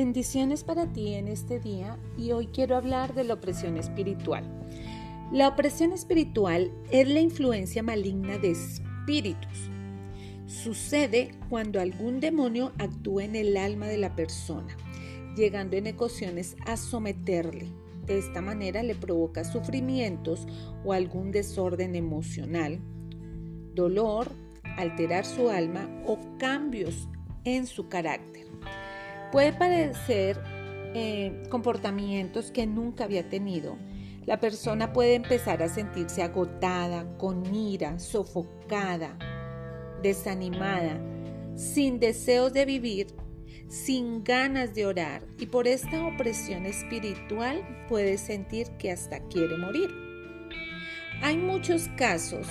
Bendiciones para ti en este día y hoy quiero hablar de la opresión espiritual. La opresión espiritual es la influencia maligna de espíritus. Sucede cuando algún demonio actúa en el alma de la persona, llegando en ocasiones a someterle. De esta manera le provoca sufrimientos o algún desorden emocional, dolor, alterar su alma o cambios en su carácter. Puede parecer eh, comportamientos que nunca había tenido. La persona puede empezar a sentirse agotada, con ira, sofocada, desanimada, sin deseos de vivir, sin ganas de orar y por esta opresión espiritual puede sentir que hasta quiere morir. Hay muchos casos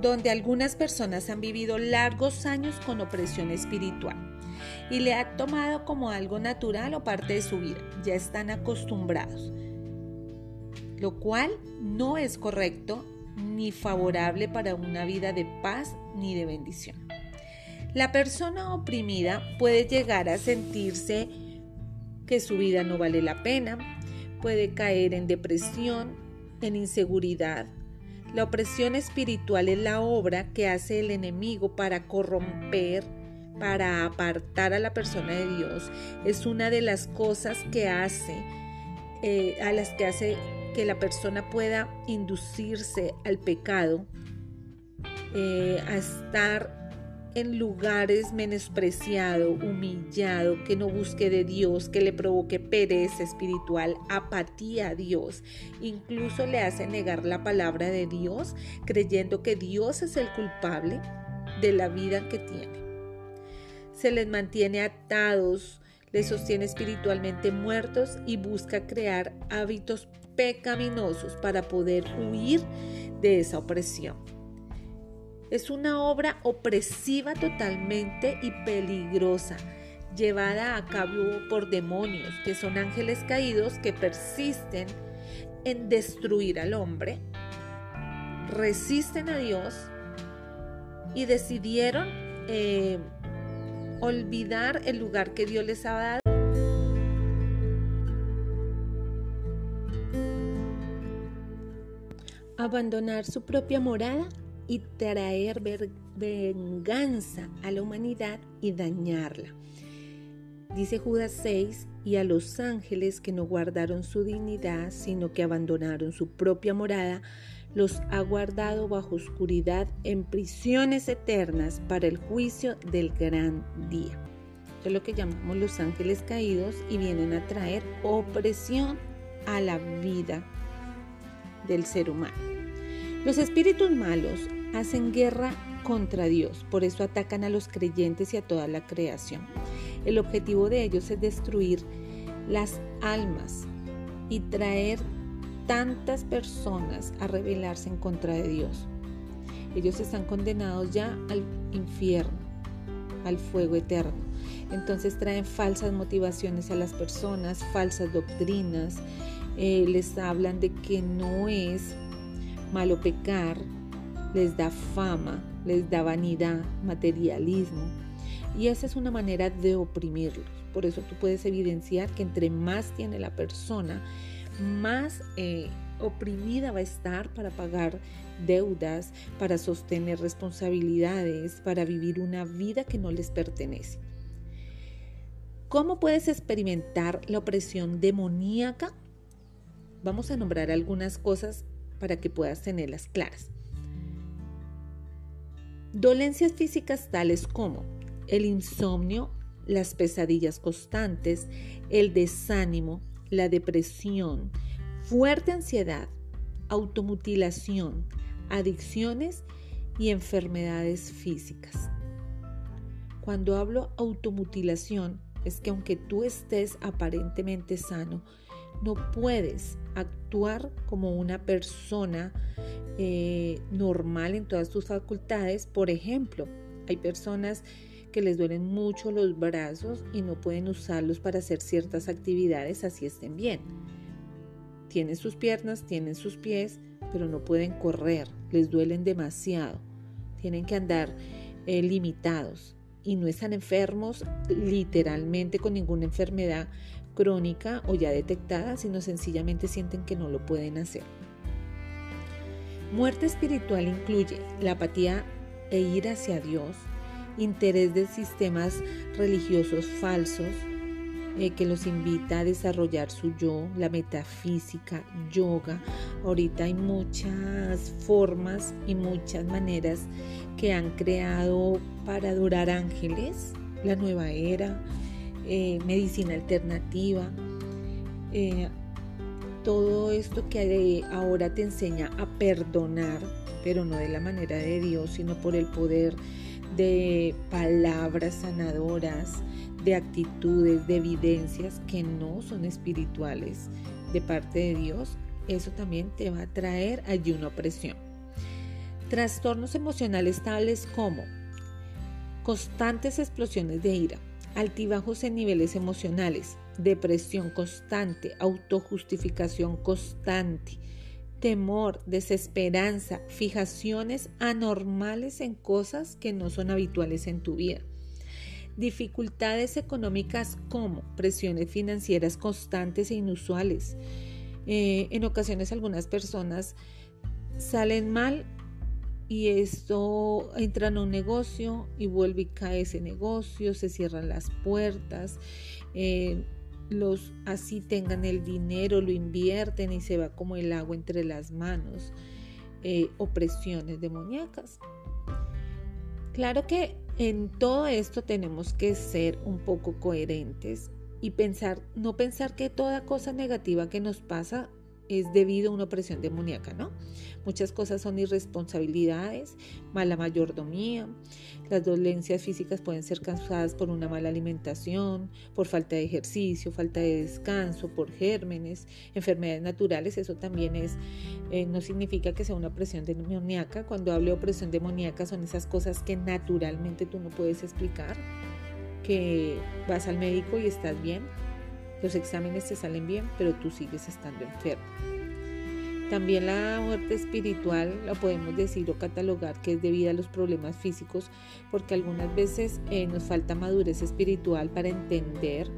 donde algunas personas han vivido largos años con opresión espiritual y le ha tomado como algo natural o parte de su vida. Ya están acostumbrados, lo cual no es correcto ni favorable para una vida de paz ni de bendición. La persona oprimida puede llegar a sentirse que su vida no vale la pena, puede caer en depresión, en inseguridad. La opresión espiritual es la obra que hace el enemigo para corromper, para apartar a la persona de Dios es una de las cosas que hace, eh, a las que hace que la persona pueda inducirse al pecado, eh, a estar en lugares menospreciado, humillado, que no busque de Dios, que le provoque pereza espiritual, apatía a Dios. Incluso le hace negar la palabra de Dios, creyendo que Dios es el culpable de la vida que tiene se les mantiene atados, les sostiene espiritualmente muertos y busca crear hábitos pecaminosos para poder huir de esa opresión. Es una obra opresiva totalmente y peligrosa, llevada a cabo por demonios, que son ángeles caídos que persisten en destruir al hombre, resisten a Dios y decidieron eh, olvidar el lugar que Dios les ha dado. Abandonar su propia morada y traer venganza a la humanidad y dañarla. Dice Judas 6, y a los ángeles que no guardaron su dignidad, sino que abandonaron su propia morada, los ha guardado bajo oscuridad en prisiones eternas para el juicio del gran día. Esto es lo que llamamos los ángeles caídos y vienen a traer opresión a la vida del ser humano. Los espíritus malos hacen guerra contra Dios, por eso atacan a los creyentes y a toda la creación. El objetivo de ellos es destruir las almas y traer tantas personas a rebelarse en contra de Dios. Ellos están condenados ya al infierno, al fuego eterno. Entonces traen falsas motivaciones a las personas, falsas doctrinas, eh, les hablan de que no es malo pecar, les da fama, les da vanidad, materialismo. Y esa es una manera de oprimirlos. Por eso tú puedes evidenciar que entre más tiene la persona, más eh, oprimida va a estar para pagar deudas, para sostener responsabilidades, para vivir una vida que no les pertenece. ¿Cómo puedes experimentar la opresión demoníaca? Vamos a nombrar algunas cosas para que puedas tenerlas claras. Dolencias físicas tales como el insomnio, las pesadillas constantes, el desánimo, la depresión, fuerte ansiedad, automutilación, adicciones y enfermedades físicas. Cuando hablo automutilación es que aunque tú estés aparentemente sano, no puedes actuar como una persona eh, normal en todas tus facultades. Por ejemplo, hay personas que les duelen mucho los brazos y no pueden usarlos para hacer ciertas actividades así estén bien. Tienen sus piernas, tienen sus pies, pero no pueden correr, les duelen demasiado, tienen que andar eh, limitados. y no están enfermos literalmente con ninguna enfermedad crónica o ya detectada, sino sencillamente sienten que no lo pueden hacer. Muerte espiritual incluye la apatía e ir hacia Dios, interés de sistemas religiosos falsos, eh, que los invita a desarrollar su yo, la metafísica, yoga. Ahorita hay muchas formas y muchas maneras que han creado para adorar ángeles, la nueva era, eh, medicina alternativa. Eh, todo esto que ahora te enseña a perdonar, pero no de la manera de Dios, sino por el poder de palabras sanadoras, de actitudes, de evidencias que no son espirituales de parte de Dios, eso también te va a traer allí una opresión. Trastornos emocionales tales como constantes explosiones de ira, altibajos en niveles emocionales, depresión constante, autojustificación constante, temor, desesperanza, fijaciones anormales en cosas que no son habituales en tu vida. Dificultades económicas como presiones financieras constantes e inusuales. Eh, en ocasiones algunas personas salen mal y esto entra en un negocio y vuelve y cae ese negocio, se cierran las puertas. Eh, los así tengan el dinero, lo invierten y se va como el agua entre las manos. Eh, opresiones demoníacas. Claro que en todo esto tenemos que ser un poco coherentes y pensar, no pensar que toda cosa negativa que nos pasa es debido a una opresión demoníaca, ¿no? Muchas cosas son irresponsabilidades, mala mayordomía, las dolencias físicas pueden ser causadas por una mala alimentación, por falta de ejercicio, falta de descanso, por gérmenes, enfermedades naturales, eso también es, eh, no significa que sea una opresión demoníaca, cuando hablo de opresión demoníaca son esas cosas que naturalmente tú no puedes explicar, que vas al médico y estás bien, los exámenes te salen bien, pero tú sigues estando enfermo. También la muerte espiritual la podemos decir o catalogar que es debida a los problemas físicos porque algunas veces eh, nos falta madurez espiritual para entender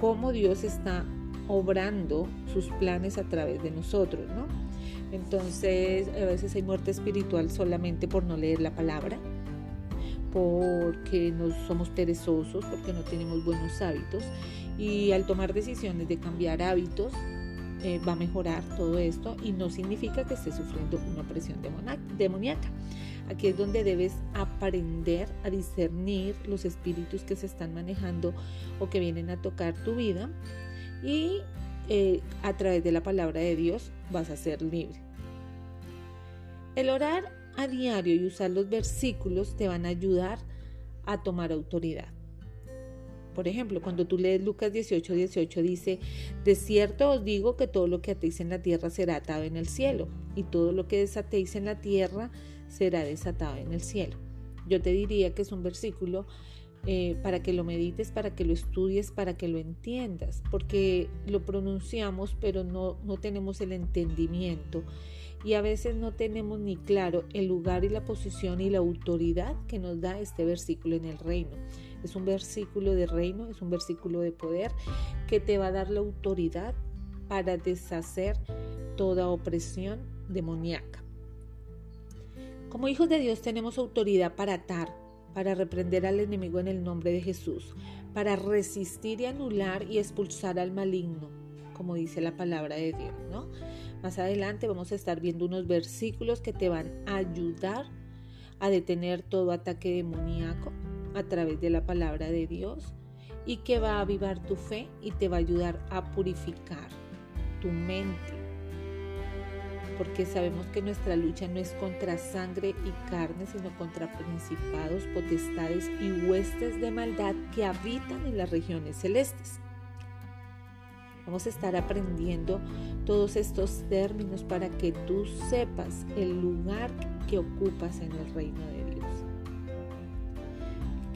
cómo Dios está obrando sus planes a través de nosotros, ¿no? Entonces, a veces hay muerte espiritual solamente por no leer la palabra, porque no somos perezosos, porque no tenemos buenos hábitos y al tomar decisiones de cambiar hábitos eh, va a mejorar todo esto y no significa que esté sufriendo una opresión demoníaca. Aquí es donde debes aprender a discernir los espíritus que se están manejando o que vienen a tocar tu vida y eh, a través de la palabra de Dios vas a ser libre. El orar a diario y usar los versículos te van a ayudar a tomar autoridad. Por ejemplo, cuando tú lees Lucas 18, 18 dice, de cierto os digo que todo lo que atéis en la tierra será atado en el cielo, y todo lo que desatéis en la tierra será desatado en el cielo. Yo te diría que es un versículo eh, para que lo medites, para que lo estudies, para que lo entiendas, porque lo pronunciamos pero no, no tenemos el entendimiento y a veces no tenemos ni claro el lugar y la posición y la autoridad que nos da este versículo en el reino. Es un versículo de reino, es un versículo de poder que te va a dar la autoridad para deshacer toda opresión demoníaca. Como hijos de Dios tenemos autoridad para atar, para reprender al enemigo en el nombre de Jesús, para resistir y anular y expulsar al maligno, como dice la palabra de Dios, ¿no? Más adelante vamos a estar viendo unos versículos que te van a ayudar a detener todo ataque demoníaco a través de la palabra de Dios y que va a avivar tu fe y te va a ayudar a purificar tu mente. Porque sabemos que nuestra lucha no es contra sangre y carne, sino contra principados, potestades y huestes de maldad que habitan en las regiones celestes. Vamos a estar aprendiendo todos estos términos para que tú sepas el lugar que ocupas en el reino de Dios.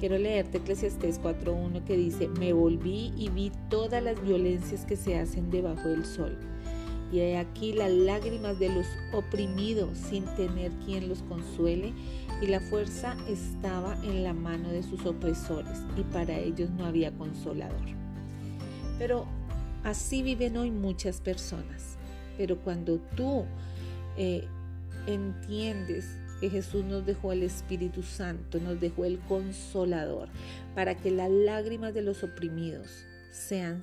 Quiero leerte Eclesiastés 4.1 que dice, me volví y vi todas las violencias que se hacen debajo del sol. y he aquí las lágrimas de los oprimidos sin tener quien los consuele, y la fuerza estaba en la mano de sus opresores, y para ellos no había consolador. Pero así viven hoy muchas personas. Pero cuando tú eh, entiendes que Jesús nos dejó el Espíritu Santo, nos dejó el consolador, para que las lágrimas de los oprimidos sean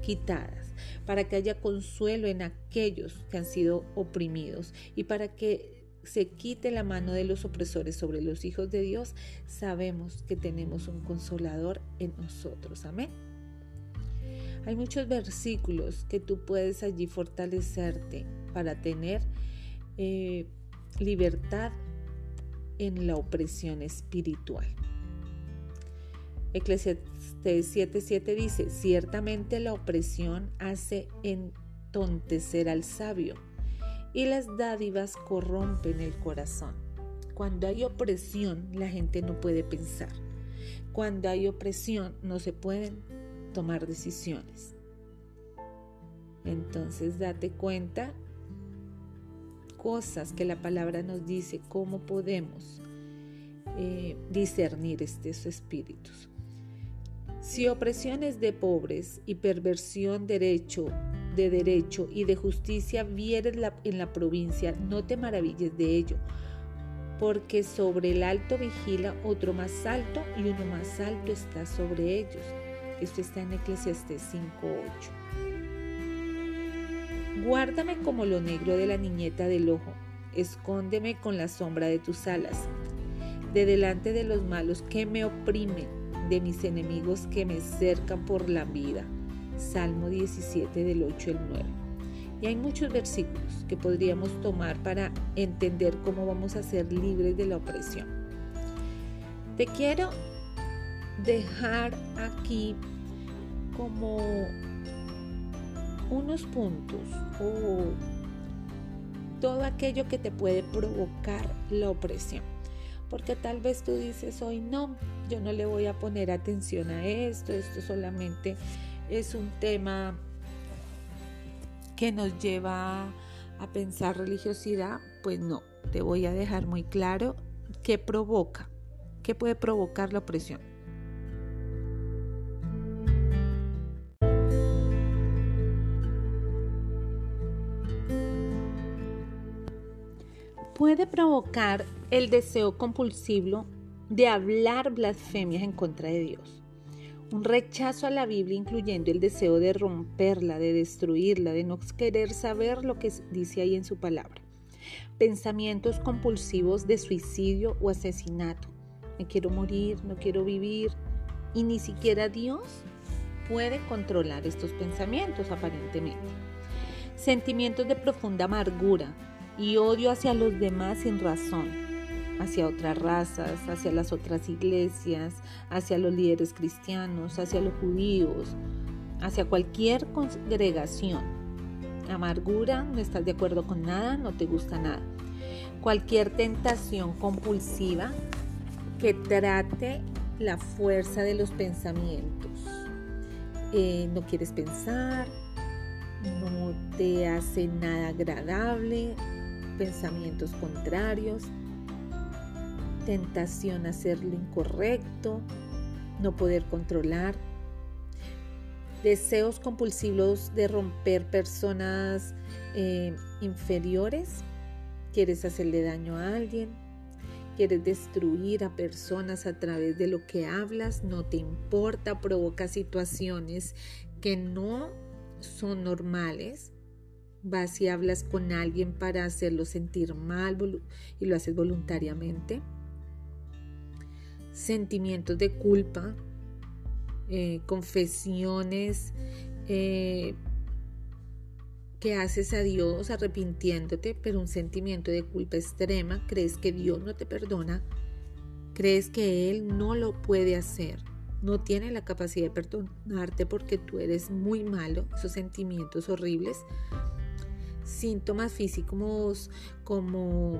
quitadas, para que haya consuelo en aquellos que han sido oprimidos y para que se quite la mano de los opresores sobre los hijos de Dios, sabemos que tenemos un consolador en nosotros. Amén. Hay muchos versículos que tú puedes allí fortalecerte para tener eh, libertad en la opresión espiritual. Eclesiastes 7:7 dice, ciertamente la opresión hace entontecer al sabio y las dádivas corrompen el corazón. Cuando hay opresión, la gente no puede pensar. Cuando hay opresión, no se pueden tomar decisiones. Entonces date cuenta cosas que la palabra nos dice, cómo podemos eh, discernir estos espíritus. Si opresiones de pobres y perversión derecho, de derecho y de justicia vieres en la provincia, no te maravilles de ello, porque sobre el alto vigila otro más alto y uno más alto está sobre ellos. Esto está en Eclesiastes 5.8. Guárdame como lo negro de la niñeta del ojo, escóndeme con la sombra de tus alas, de delante de los malos que me oprimen de mis enemigos que me cercan por la vida. Salmo 17 del 8 al 9. Y hay muchos versículos que podríamos tomar para entender cómo vamos a ser libres de la opresión. Te quiero dejar aquí como unos puntos o todo aquello que te puede provocar la opresión porque tal vez tú dices hoy no, yo no le voy a poner atención a esto, esto solamente es un tema que nos lleva a pensar religiosidad, pues no, te voy a dejar muy claro qué provoca, qué puede provocar la opresión. Puede provocar el deseo compulsivo de hablar blasfemias en contra de Dios. Un rechazo a la Biblia incluyendo el deseo de romperla, de destruirla, de no querer saber lo que dice ahí en su palabra. Pensamientos compulsivos de suicidio o asesinato. Me quiero morir, no quiero vivir. Y ni siquiera Dios puede controlar estos pensamientos aparentemente. Sentimientos de profunda amargura, y odio hacia los demás sin razón, hacia otras razas, hacia las otras iglesias, hacia los líderes cristianos, hacia los judíos, hacia cualquier congregación. Amargura, no estás de acuerdo con nada, no te gusta nada. Cualquier tentación compulsiva que trate la fuerza de los pensamientos. Eh, no quieres pensar, no te hace nada agradable, pensamientos contrarios, tentación a hacer lo incorrecto, no poder controlar, deseos compulsivos de romper personas eh, inferiores, quieres hacerle daño a alguien, quieres destruir a personas a través de lo que hablas, no te importa, provoca situaciones que no son normales, vas y hablas con alguien para hacerlo sentir mal y lo haces voluntariamente. Sentimientos de culpa, eh, confesiones eh, que haces a Dios arrepintiéndote, pero un sentimiento de culpa extrema, crees que Dios no te perdona, crees que Él no lo puede hacer, no tiene la capacidad de perdonarte porque tú eres muy malo, esos sentimientos horribles síntomas físicos como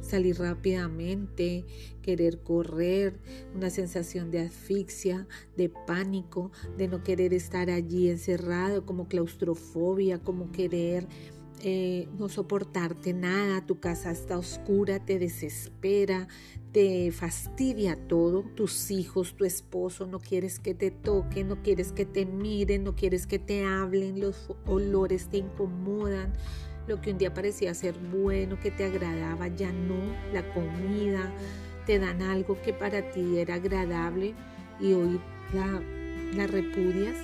salir rápidamente, querer correr, una sensación de asfixia, de pánico, de no querer estar allí encerrado, como claustrofobia, como querer eh, no soportarte nada, tu casa está oscura, te desespera, te fastidia todo, tus hijos, tu esposo, no quieres que te toquen, no quieres que te miren, no quieres que te hablen, los olores te incomodan, lo que un día parecía ser bueno, que te agradaba, ya no, la comida, te dan algo que para ti era agradable y hoy la, la repudias.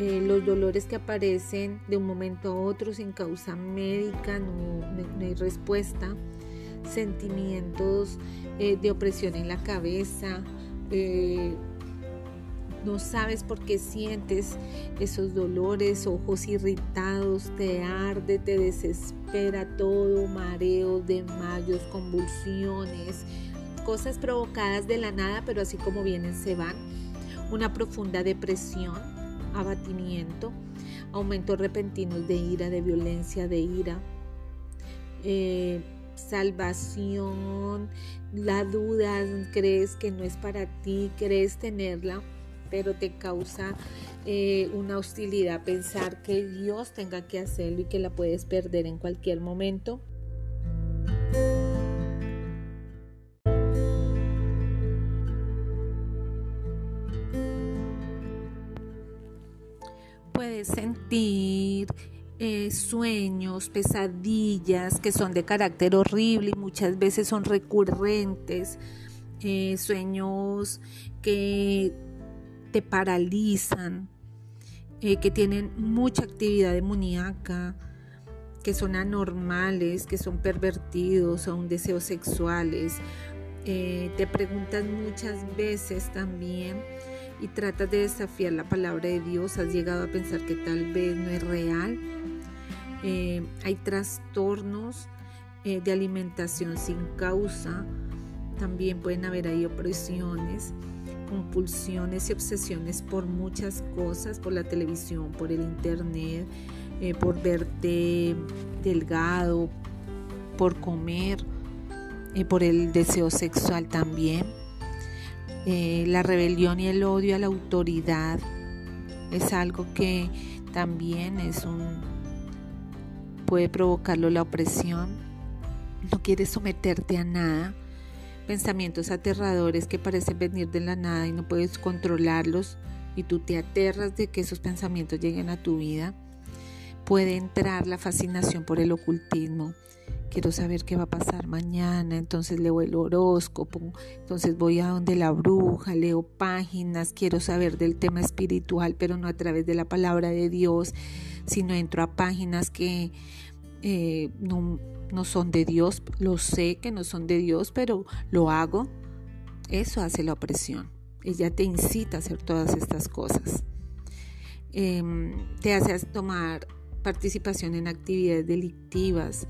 Eh, los dolores que aparecen de un momento a otro sin causa médica, no, hay respuesta, sentimientos eh, de opresión en la cabeza, eh, no sabes por qué sientes esos dolores, ojos irritados, te arde, te desespera todo, mareos, desmayos, convulsiones, cosas provocadas de la nada, pero así como vienen se van. Una profunda depresión, abatimiento, aumentos repentinos de ira, de violencia, de ira. Eh, salvación, la duda, crees que no es para ti, crees tenerla, pero te causa eh, una hostilidad pensar que Dios tenga que hacerlo y que la puedes perder en cualquier momento. Eh, sueños, pesadillas que son de carácter horrible y muchas veces son recurrentes, eh, sueños que te paralizan, eh, que tienen mucha actividad demoníaca, que son anormales, que son pervertidos, son deseos sexuales. Te preguntas muchas veces también y tratas de desafiar la palabra de Dios, has llegado a pensar que tal vez no es real. Eh, hay trastornos de alimentación sin causa, también pueden haber ahí opresiones compulsiones y obsesiones por muchas cosas, por la televisión, por el internet, eh, por verte delgado, por comer, eh, por el deseo sexual también. Eh, la rebelión y el odio a la autoridad es algo que también es un puede provocarlo la opresión. No quieres someterte a nada pensamientos aterradores que parecen venir de la nada y no puedes controlarlos y tú te aterras de que esos pensamientos lleguen a tu vida, puede entrar la fascinación por el ocultismo. Quiero saber qué va a pasar mañana, entonces leo el horóscopo, entonces voy a donde la bruja, leo páginas, quiero saber del tema espiritual, pero no a través de la palabra de Dios, sino entro a páginas que eh, no, no son de Dios, lo sé que no son de Dios, pero lo hago, eso hace la opresión. Ella te incita a hacer todas estas cosas. Em, te hace tomar participación en actividades delictivas,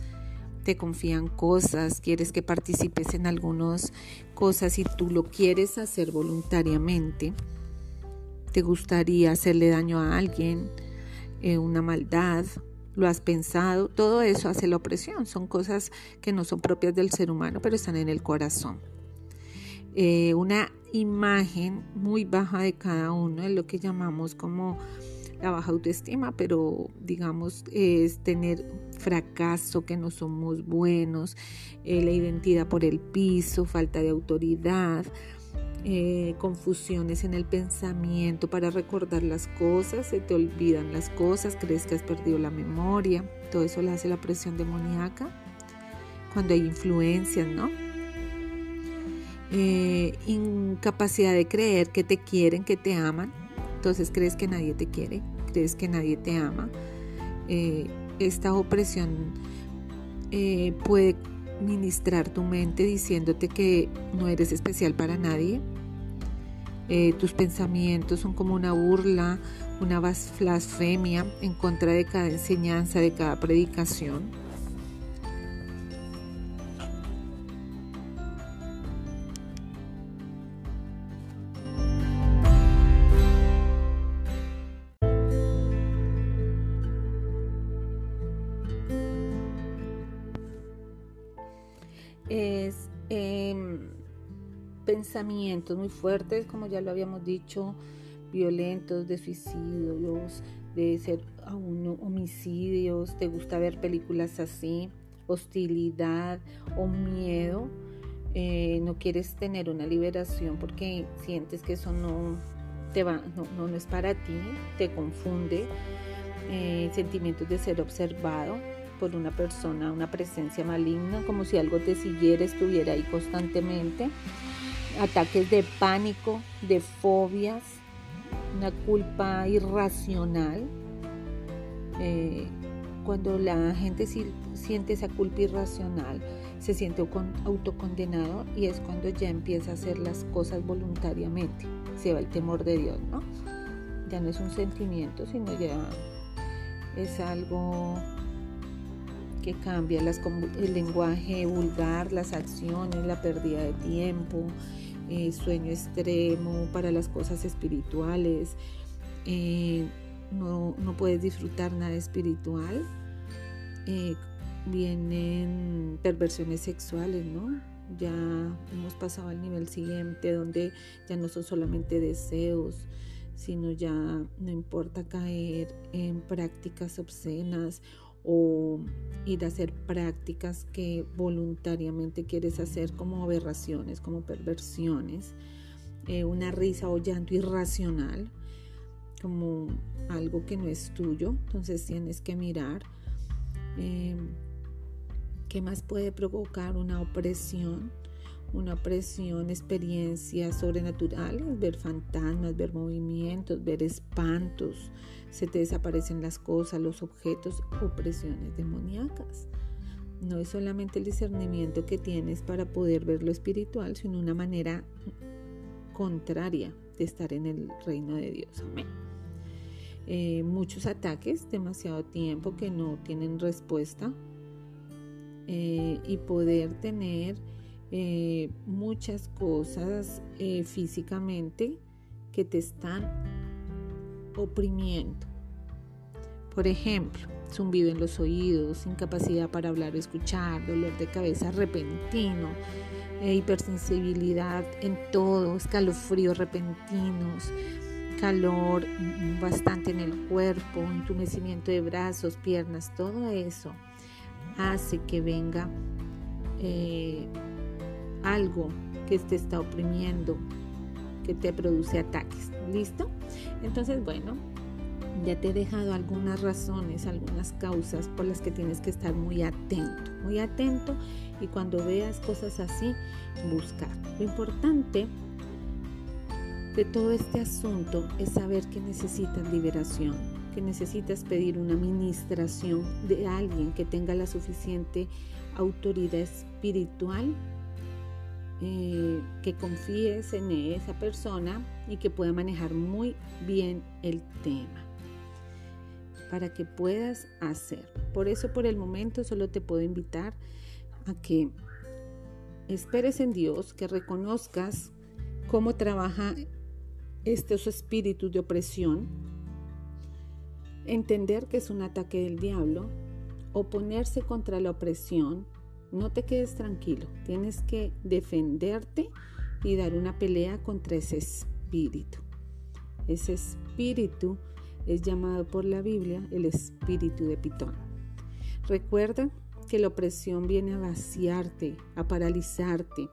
te confían cosas, quieres que participes en algunas cosas y tú lo quieres hacer voluntariamente. Te gustaría hacerle daño a alguien, eh, una maldad, lo has pensado, todo eso hace la opresión, son cosas que no son propias del ser humano, pero están en el corazón. Eh, una imagen muy baja de cada uno es lo que llamamos como la baja autoestima, pero digamos es tener fracaso, que no somos buenos, eh, la identidad por el piso, falta de autoridad, eh, confusiones en el pensamiento para recordar las cosas, se te olvidan las cosas, crees que has perdido la memoria, todo eso le hace la presión demoníaca, cuando hay influencias, ¿no? Eh, incapacidad de creer que te quieren, que te aman, entonces crees que nadie te quiere, crees que nadie te ama. Eh, esta opresión puede ministrar tu mente diciéndote que no eres especial para nadie. Eh, tus pensamientos son como una burla, una blasfemia en contra de cada enseñanza, de cada predicación. Pensamientos muy fuertes, como ya lo habíamos dicho, violentos, de suicidios, de ser a uno homicidios, te gusta ver películas así, hostilidad o miedo, eh, no quieres tener una liberación porque sientes que eso no te va, no, no, es para ti, te confunde, eh, sentimientos de ser observado por una persona, una presencia maligna, como si algo te siguiera, estuviera ahí constantemente, ataques de pánico, de fobias, una culpa irracional. Eh, cuando la gente siente esa culpa irracional, se siente autocondenado y es cuando ya empieza a hacer las cosas voluntariamente. Se va el temor de Dios, ¿no? Ya no es un sentimiento, sino ya es algo que cambia el lenguaje vulgar, las acciones, la pérdida de tiempo, eh, sueño extremo para las cosas espirituales. Eh, no, puedes disfrutar nada espiritual. Eh, vienen perversiones sexuales, ¿no? Ya hemos pasado al nivel siguiente donde ya no son solamente deseos, sino ya no importa caer en prácticas obscenas o ir a hacer prácticas que voluntariamente quieres hacer como aberraciones, como perversiones, eh, una risa o llanto irracional, como algo que no es tuyo, entonces tienes que mirar eh, qué más puede provocar una opresión, una opresión, experiencias sobrenaturales, ver fantasmas, ver movimientos, ver espantos, se te desaparecen las cosas, los objetos, opresiones demoníacas. No es solamente el discernimiento que tienes para poder ver lo espiritual, sino una manera contraria de estar en el reino de Dios. Amén. Eh, muchos ataques, demasiado tiempo que no tienen respuesta eh, y poder tener eh, muchas cosas físicamente que te están oprimiendo. Por ejemplo, zumbido en los oídos, incapacidad para hablar o escuchar, dolor de cabeza repentino, hipersensibilidad en todo, escalofríos repentinos, calor bastante en el cuerpo, entumecimiento de brazos, piernas, todo eso hace que venga eh, algo que te está oprimiendo, te produce ataques. ¿Listo? Entonces, bueno, ya te he dejado algunas razones, algunas causas por las que tienes que estar muy atento, muy atento y cuando veas cosas así, buscar. Lo importante de todo este asunto es saber que necesitas liberación, que necesitas pedir una administración de alguien que tenga la suficiente autoridad espiritual, eh, que confíes en esa persona y que pueda manejar muy bien el tema para que puedas hacer. Por eso por el momento solo te puedo invitar a que esperes en Dios, que reconozcas cómo trabaja estos espíritus de opresión, entender que es un ataque del diablo, oponerse contra la opresión, no te quedes tranquilo, tienes que defenderte y dar una pelea contra ese espíritu. Ese espíritu es llamado por la Biblia el espíritu de Pitón. Recuerda que la opresión viene a vaciarte, a paralizarte,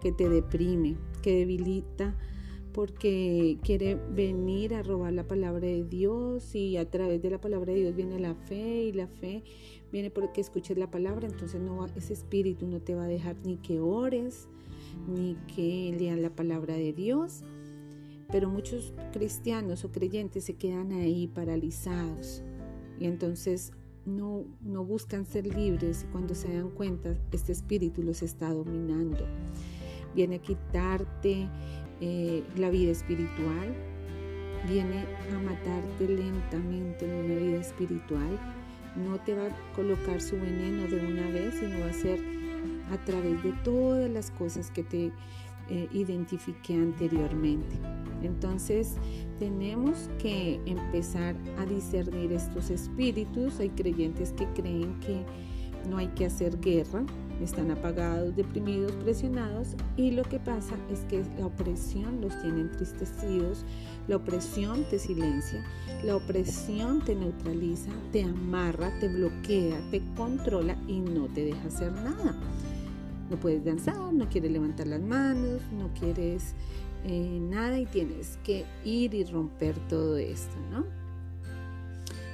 que te deprime, que debilita porque quiere venir a robar la palabra de Dios y a través de la palabra de Dios viene la fe y la fe viene porque escuches la palabra, entonces no ese espíritu no te va a dejar ni que ores ni que lean la palabra de Dios. Pero muchos cristianos o creyentes se quedan ahí paralizados y entonces no, no buscan ser libres y cuando se dan cuenta este espíritu los está dominando. Viene a quitarte eh, la vida espiritual, viene a matarte lentamente en una vida espiritual. No te va a colocar su veneno de una vez, sino va a ser a través de todas las cosas que te eh, identifiqué anteriormente. Entonces tenemos que empezar a discernir estos espíritus. Hay creyentes que creen que no hay que hacer guerra, están apagados, deprimidos, presionados y lo que pasa es que la opresión los tiene entristecidos, la opresión te silencia, la opresión te neutraliza, te amarra, te bloquea, te controla y no te deja hacer nada. No puedes danzar, no quieres levantar las manos, no quieres eh, nada y tienes que ir y romper todo esto, ¿no?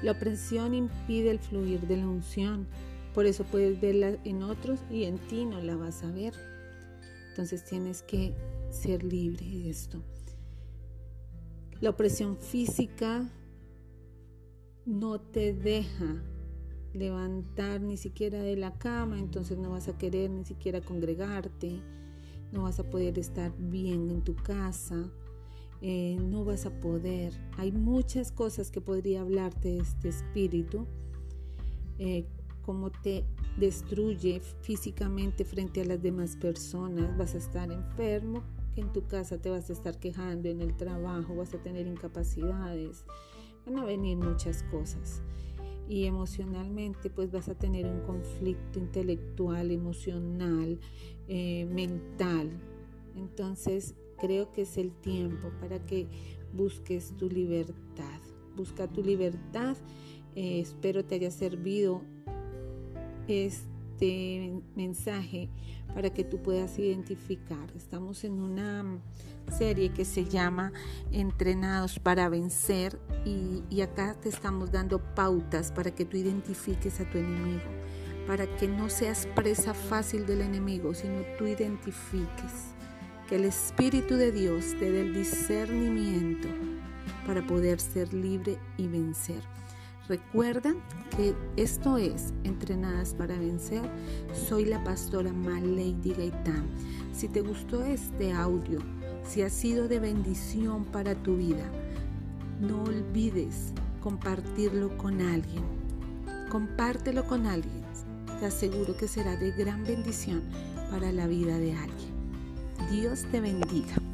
La opresión impide el fluir de la unción, por eso puedes verla en otros y en ti no la vas a ver. Entonces tienes que ser libre de esto. La opresión física no te deja levantar ni siquiera de la cama, entonces no vas a querer ni siquiera congregarte, no vas a poder estar bien en tu casa, eh, no vas a poder. Hay muchas cosas que podría hablarte de este espíritu eh, cómo te destruye físicamente frente a las demás personas. Vas a estar enfermo, que en tu casa te vas a estar quejando, en el trabajo vas a tener incapacidades, van a venir muchas cosas. Y emocionalmente pues vas a tener un conflicto intelectual, emocional, eh, mental. Entonces creo que es el tiempo para que busques tu libertad. Busca tu libertad. Eh, espero te haya servido este mensaje para que tú puedas identificar. Estamos en una serie que se llama Entrenados para vencer y, y, acá te estamos dando pautas para que tú identifiques a tu enemigo, para que no seas presa fácil del enemigo, sino tú identifiques que el Espíritu de Dios te dé el discernimiento para poder ser libre y vencer. Recuerda que esto es Entrenadas para Vencer. Soy la pastora Malady Gaitán. Si te gustó este audio, si ha sido de bendición para tu vida, no olvides compartirlo con alguien. Compártelo con alguien. Te aseguro que será de gran bendición para la vida de alguien. Dios te bendiga.